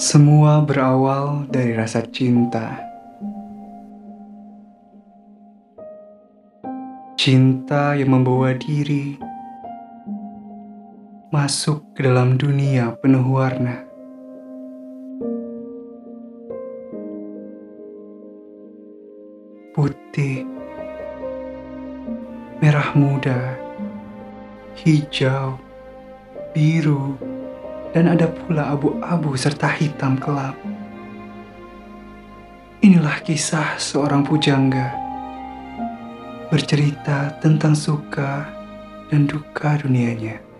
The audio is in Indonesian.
Semua berawal dari rasa cinta. Cinta yang membawa diri masuk ke dalam dunia penuh warna. Putih, merah muda, hijau, biru, dan ada pula abu-abu serta hitam kelap. Inilah kisah seorang pujangga bercerita tentang suka dan duka dunianya.